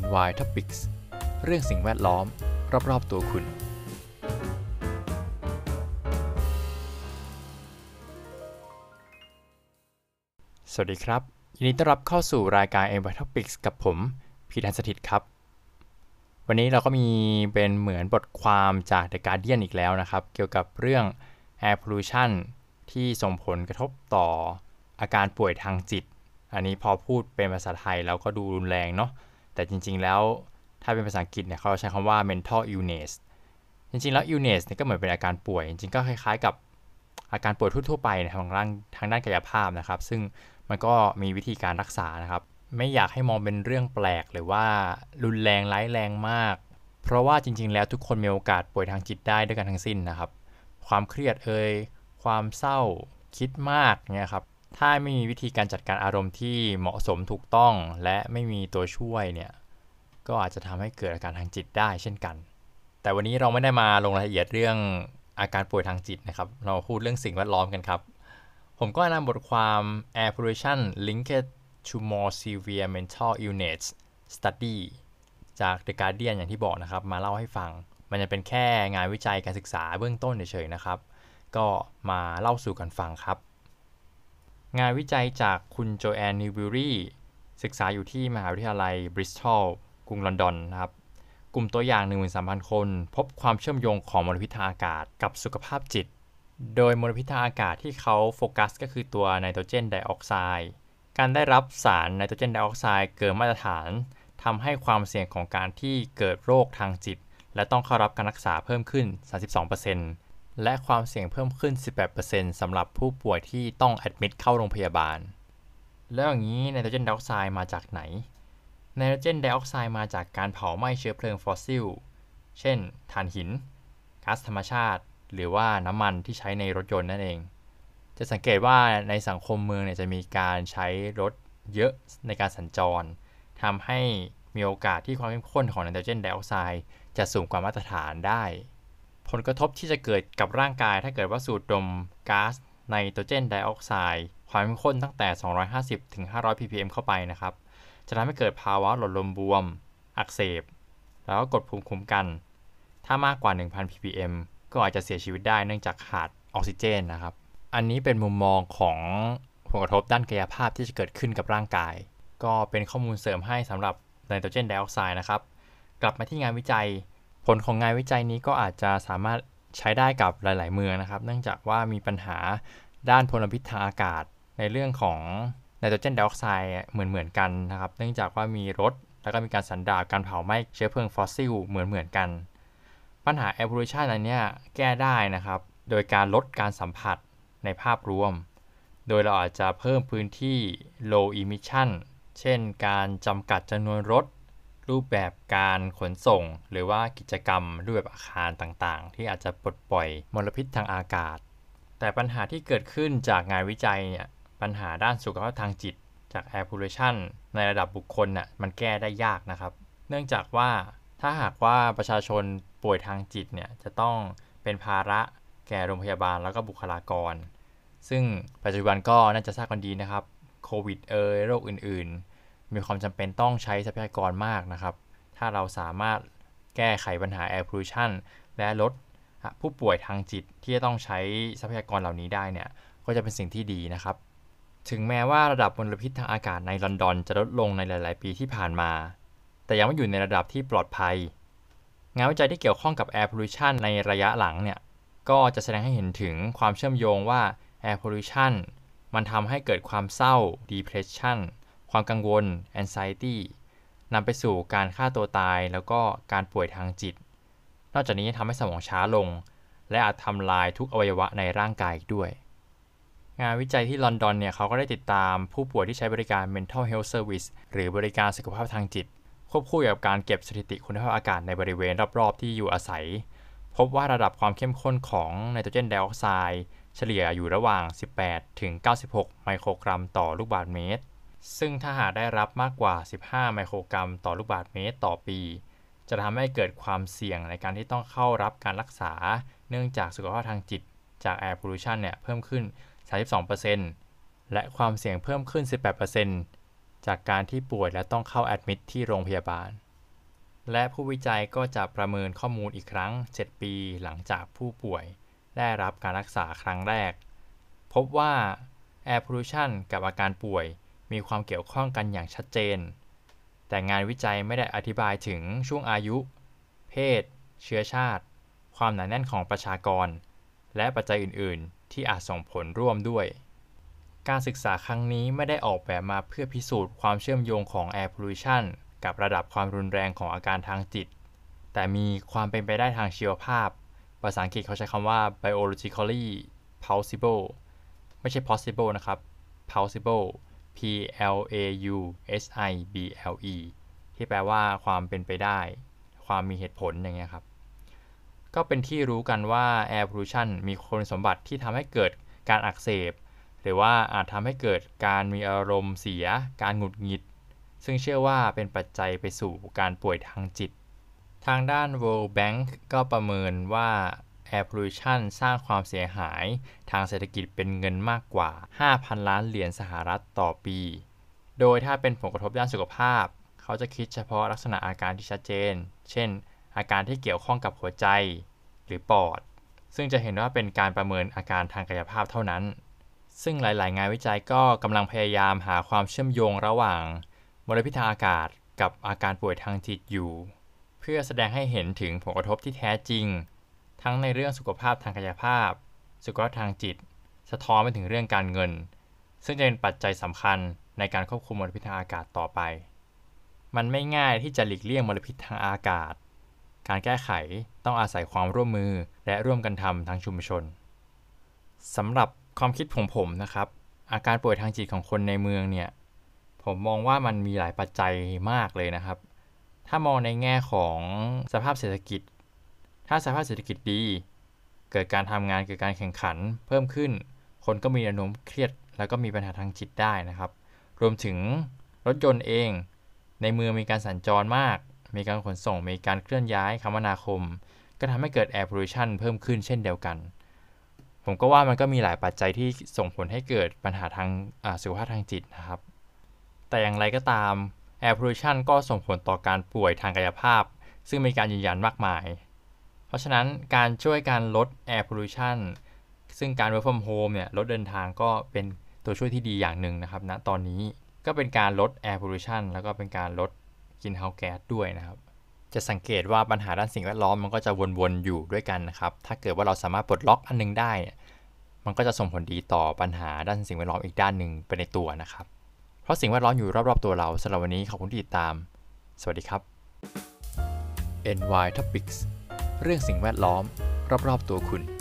NY Topics เรื่องสิ่งแวดล้อม รอบ ๆ ตัวคุณ สวัสดีครับ ยินดีต้อนรับเข้าสู่รายการ NY Topics กับผม พีทันสถิตครับ วันนี้เราก็มีเป็นเหมือนบทความจาก The Guardian อีกแล้วนะครับ เกี่ยวกับเรื่อง Air Pollution ที่ส่งผลกระทบต่ออาการป่วยทางจิต อันนี้พอพูดเป็นภาษาไทยแล้วก็ดูรุนแรงเนาะ แต่จริง ๆ แล้วถ้าเป็นภาษาอังกฤษเนี่ยเขาใช้คำว่า mental illness จริง ๆ แล้ว illness เนี่ยก็เหมือนเป็นอาการป่วย จริง ๆ ก็คล้าย ๆ กับอาการป่วยทั่ว ๆ ไปทางด้านทางด้านกายภาพนะครับ ซึ่งมันก็มีวิธีการรักษานะครับ ไม่อยากให้มองเป็นเรื่องแปลกหรือว่ารุนแรงร้ายแรงมาก เพราะว่าจริง ๆ แล้วทุกคนมีโอกาสป่วยทางจิตได้ด้วยกันทั้งสิ้นนะครับ ความเครียดเอ่ยความเศร้าคิดมากเนี่ยครับ ถ้าไม่มีวิธีการจัดการอารมณ์ที่เหมาะสมถูกต้อง และไม่มีตัวช่วยเนี่ยก็อาจจะทำให้เกิดอาการทางจิตได้เช่นกัน แต่วันนี้เราไม่ได้มาลงรายละเอียดเรื่องอาการป่วยทางจิตนะครับ เราพูดเรื่องสิ่งแวดล้อมกันครับ ผมก็นำบทความ Air Pollution Linked to More Severe Mental Illness Study จาก The Guardian อย่างที่บอกนะครับ มาเล่าให้ฟัง มันจะเป็นแค่งานวิจัยการศึกษาเบื้องต้นเฉยๆนะครับ ก็มาเล่าสู่กันฟังครับ งานวิจัยจากคุณโจแอนนิวบิรีศึกษาอยู่ที่มหาวิทยาลัยบริสตอลกรุงลอนดอนนะครับ กลุ่มตัวอย่าง 13,000 คน พบความเชื่อมโยงของมลพิษทางอากาศกับสุขภาพจิต โดยมลพิษทางอากาศที่เขาโฟกัสก็คือตัวไนโตรเจนไดออกไซด์การได้รับสารไนโตรเจนไดออกไซด์เกินมาตรฐานทำให้ความเสี่ยงของการที่เกิดโรคทางจิต และต้องเข้ารับการรักษาเพิ่มขึ้น 32% และความเสี่ยงเพิ่มขึ้น 18%สำหรับผู้ป่วยที่ต้อง admit เข้าโรงพยาบาล แล้วอย่างนี้ไนโตรเจนไดออกไซด์มาจากไหน ไนโตรเจนไดออกไซด์มาจากการเผาไหม้เชื้อเพลิงฟอสซิล เช่นถ่านหินก๊าซธรรมชาติ หรือว่าน้ำมันที่ใช้ในรถยนต์นั่นเอง จะสังเกตว่าในสังคมเมืองเนี่ยจะมีการใช้รถเยอะในการสัญจรทำให้มีโอกาสที่ความเข้มข้นของไนโตรเจนไดออกไซด์จะสูงกว่ามาตรฐานได้ ผลกระทบที่จะเกิดกับร่างกายถ้าเกิดว่าสูดดมก๊าซไนโตรเจนไดออกไซด์ความเข้มข้นตั้งแต่ 250 ถึง 500 ppm เข้าไปนะครับ จะทำให้เกิดภาวะหลอดลมบวม อักเสบ แล้วก็กดภูมิคุ้มกัน ถ้ามากกว่า 1,000 ppm ก็อาจจะเสียชีวิตได้เนื่องจากขาดออกซิเจนนะครับ อันนี้เป็นมุมมองของผลกระทบด้านกายภาพที่จะเกิดขึ้นกับร่างกาย ก็เป็นข้อมูลเสริมให้สำหรับไนโตรเจนไดออกไซด์นะครับ กลับมาที่งานวิจัย ผลของงานวิจัยนี้ก็อาจจะสามารถใช้ได้กับหลาย ๆ เมืองนะครับ เนื่องจากว่ามีปัญหาด้านพลพิษทางอากาศในเรื่องของไนโตรเจนไดออกไซด์เหมือน ๆ กันนะครับ เนื่องจากว่ามีรถแล้วก็มีการสันดาบการเผาไหม้เชื้อเพลิงฟอสซิลเหมือน ๆ กัน ปัญหา air pollution อันนี้แก้ได้นะครับ โดยการลดการสัมผัสในภาพรวม โดยเราอาจจะเพิ่มพื้นที่ low emission เช่นการจำกัดจำนวนรถ รูปแบบการขนส่ง หรือว่ากิจกรรมรูปแบบอาคารต่างๆ ที่อาจจะปลดปล่อยมลพิษทางอากาศ แต่ปัญหาที่เกิดขึ้นจากงานวิจัยเนี่ยปัญหาด้านสุขภาพทางจิต จาก air pollution ในระดับบุคคลน่ะมันแก้ได้ยากนะครับ เนื่องจากว่าถ้าหากว่าประชาชนป่วยทางจิตเนี่ยจะต้องเป็นภาระแก่โรงพยาบาลแล้วก็บุคลากร ซึ่งปัจจุบันก็น่าจะทราบกันดีนะครับโควิดเอ่ยโรคอื่นๆ มีความจำเป็นต้องใช้ทรัพยากรมากนะครับ ถ้าเราสามารถแก้ไขปัญหา air pollution และลดผู้ป่วยทางจิตที่จะต้องใช้ทรัพยากรเหล่านี้ได้เนี่ย ก็จะเป็นสิ่งที่ดีนะครับ ถึงแม้ว่าระดับมลพิษทางอากาศในลอนดอนจะลดลงในหลาย ๆ ปีที่ผ่านมา แต่ยังไม่อยู่ในระดับที่ปลอดภัย งานวิจัยที่เกี่ยวข้องกับ air pollution ในระยะหลังเนี่ย ก็จะแสดงให้เห็นถึงความเชื่อมโยงว่า air pollution มันทำให้เกิดความเศร้า depression ความกังวล anxiety นำไปสู่การฆ่าตัวตาย แล้วก็การป่วยทางจิต นอกจากนี้ทำให้สมองช้าลง และอาจทำลายทุกอวัยวะในร่างกายอีกด้วย งานวิจัยที่ลอนดอนเนี่ยเขาก็ได้ติดตามผู้ป่วยที่ใช้บริการ mental health service หรือบริการสุขภาพทางจิต ควบคู่กับการเก็บสถิติคุณภาพอากาศในบริเวณรอบๆ ที่อยู่อาศัย พบว่าระดับความเข้มข้นของไนโตรเจนไดออกไซด์เฉลี่ยอยู่ระหว่าง 18 ถึง 96 ไมโครกรัมต่อลูกบาศก์เมตร ซึ่งถ้าหากได้รับมากกว่า 15 ไมโครกรัม ต่อลูกบาศก์เมตรต่อปี จะทำให้เกิดความเสี่ยงในการที่ต้องเข้ารับการรักษา เนื่องจากสุขภาพทางจิตจาก air pollution เนี่ยเพิ่มขึ้น 32%และความเสี่ยงเพิ่มขึ้น 18%จากการที่ป่วยและต้องเข้าแอดมิดที่โรงพยาบาล และผู้วิจัยก็จะประเมินข้อมูลอีกครั้ง 7 ปีหลังจากผู้ป่วย ได้รับการรักษาครั้งแรก พบว่า Air Pollution กับอาการป่วย มีความเกี่ยวข้องกันอย่างชัดเจน แต่งานวิจัยไม่ได้อธิบายถึงช่วงอายุ เพศ เชื้อชาติ ความหนาแน่นของประชากร และปัจจัยอื่น ๆ ที่อาจส่งผลร่วมด้วย การศึกษาครั้งนี้ไม่ได้ออกแบบมาเพื่อพิสูจน์ความเชื่อมโยงของ Air Pollution กับระดับความรุนแรงของอาการทางจิต แต่มีความเป็นไปได้ทางชีวภาพ ภาษาอังกฤษเขาใช้คำว่า biologically plausible ไม่ใช่ possible นะครับ plausible P L A U S I B L E ที่แปลว่าความเป็นไปได้ ความมีเหตุผลอย่างเงี้ยครับ ก็เป็นที่รู้กันว่า air pollution มีคุณสมบัติที่ทำให้เกิดการอักเสบ หรือว่าอาจทำให้เกิดการมีอารมณ์เสีย การหงุดหงิด ซึ่งเชื่อว่าเป็นปัจจัยไปสู่การป่วยทางจิต ทางด้าน World Bank ก็ประเมินว่า Air Pollution สร้างความเสียหายทางเศรษฐกิจเป็นเงินมากกว่า 5,000 ล้านเหรียญสหรัฐต่อปี โดยถ้าเป็นผลกระทบด้านสุขภาพ เขาจะคิดเฉพาะลักษณะอาการที่ชัดเจน เช่น อาการที่เกี่ยวข้องกับหัวใจ หรือปอด ซึ่งจะเห็นว่าเป็นการประเมินอาการทางกายภาพเท่านั้น ซึ่งหลาย ๆ งานวิจัยก็กำลังพยายามหาความเชื่อมโยงระหว่างมลพิษทางอากาศกับอาการป่วยทางจิตอยู่ เพื่อแสดงให้เห็นถึงผลกระทบที่แท้จริง ทั้งในเรื่องสุขภาพทางกายภาพ สุขภาพทางจิต สะท้อนไปถึงเรื่องการเงิน ซึ่งจะเป็นปัจจัยสำคัญในการควบคุมมลพิษทางอากาศต่อไป มันไม่ง่ายที่จะหลีกเลี่ยงมลพิษทางอากาศ การแก้ไขต้องอาศัยความร่วมมือและร่วมกันทำทั้งชุมชนสำหรับความคิดของผมนะครับ อาการป่วยทางจิตของคนในเมืองเนี่ย ผมมองว่ามันมีหลายปัจจัยมากเลยนะครับ ถ้ามองในแง่ของสภาพเศรษฐกิจ ถ้าสภาพเศรษฐกิจดี เกิดการทำงานเกิดการแข่งขันเพิ่มขึ้น คนก็มีแนวโน้มเครียด แล้วก็มีปัญหาทางจิตได้นะครับ รวมถึงรถยนต์เอง ในเมืองมีการสัญจรมาก มีการขนส่ง มีการเคลื่อนย้ายคมนาคม ก็ทำให้เกิด air pollution เพิ่มขึ้นเช่นเดียวกัน ผมก็ว่ามันก็มีหลายปัจจัยที่ส่งผลให้เกิดปัญหาทางสุขภาพทางจิตนะครับ แต่อย่างไรก็ตาม air pollution ก็ส่งผลต่อการป่วยทางกายภาพ ซึ่งมีการยืนยันมากมาย ราะฉะนั้นการช่วยการลด air pollution ซึ่งการ work from home เนี่ยลดเดินทางก็เป็นตัวช่วยที่ดีอย่างหนึ่งนะครับณนะตอนนี้ก็เป็นการลด air pollution แล้วก็เป็นการลดกินเฮาแก๊สด้วยนะครับ จะสังเกตว่าปัญหาด้านสิ่งแวดล้อมมันก็จะวนๆอยู่ด้วยกันนะครับ ถ้าเกิดว่าเราสามารถปลดล็อกอันนึงได้ มันก็จะส่งผลดีต่อปัญหาด้านสิ่งแวดล้อมอีกด้านหนึ่งไปในตัวนะครับ เพราะสิ่งแวดล้อมอยู่รอบๆตัวเราสำหรับวันนี้ขอบคุณที่ติดตาม สวัสดีครับ NY Topics เรื่องสิ่งแวดล้อม รอบๆตัวคุณ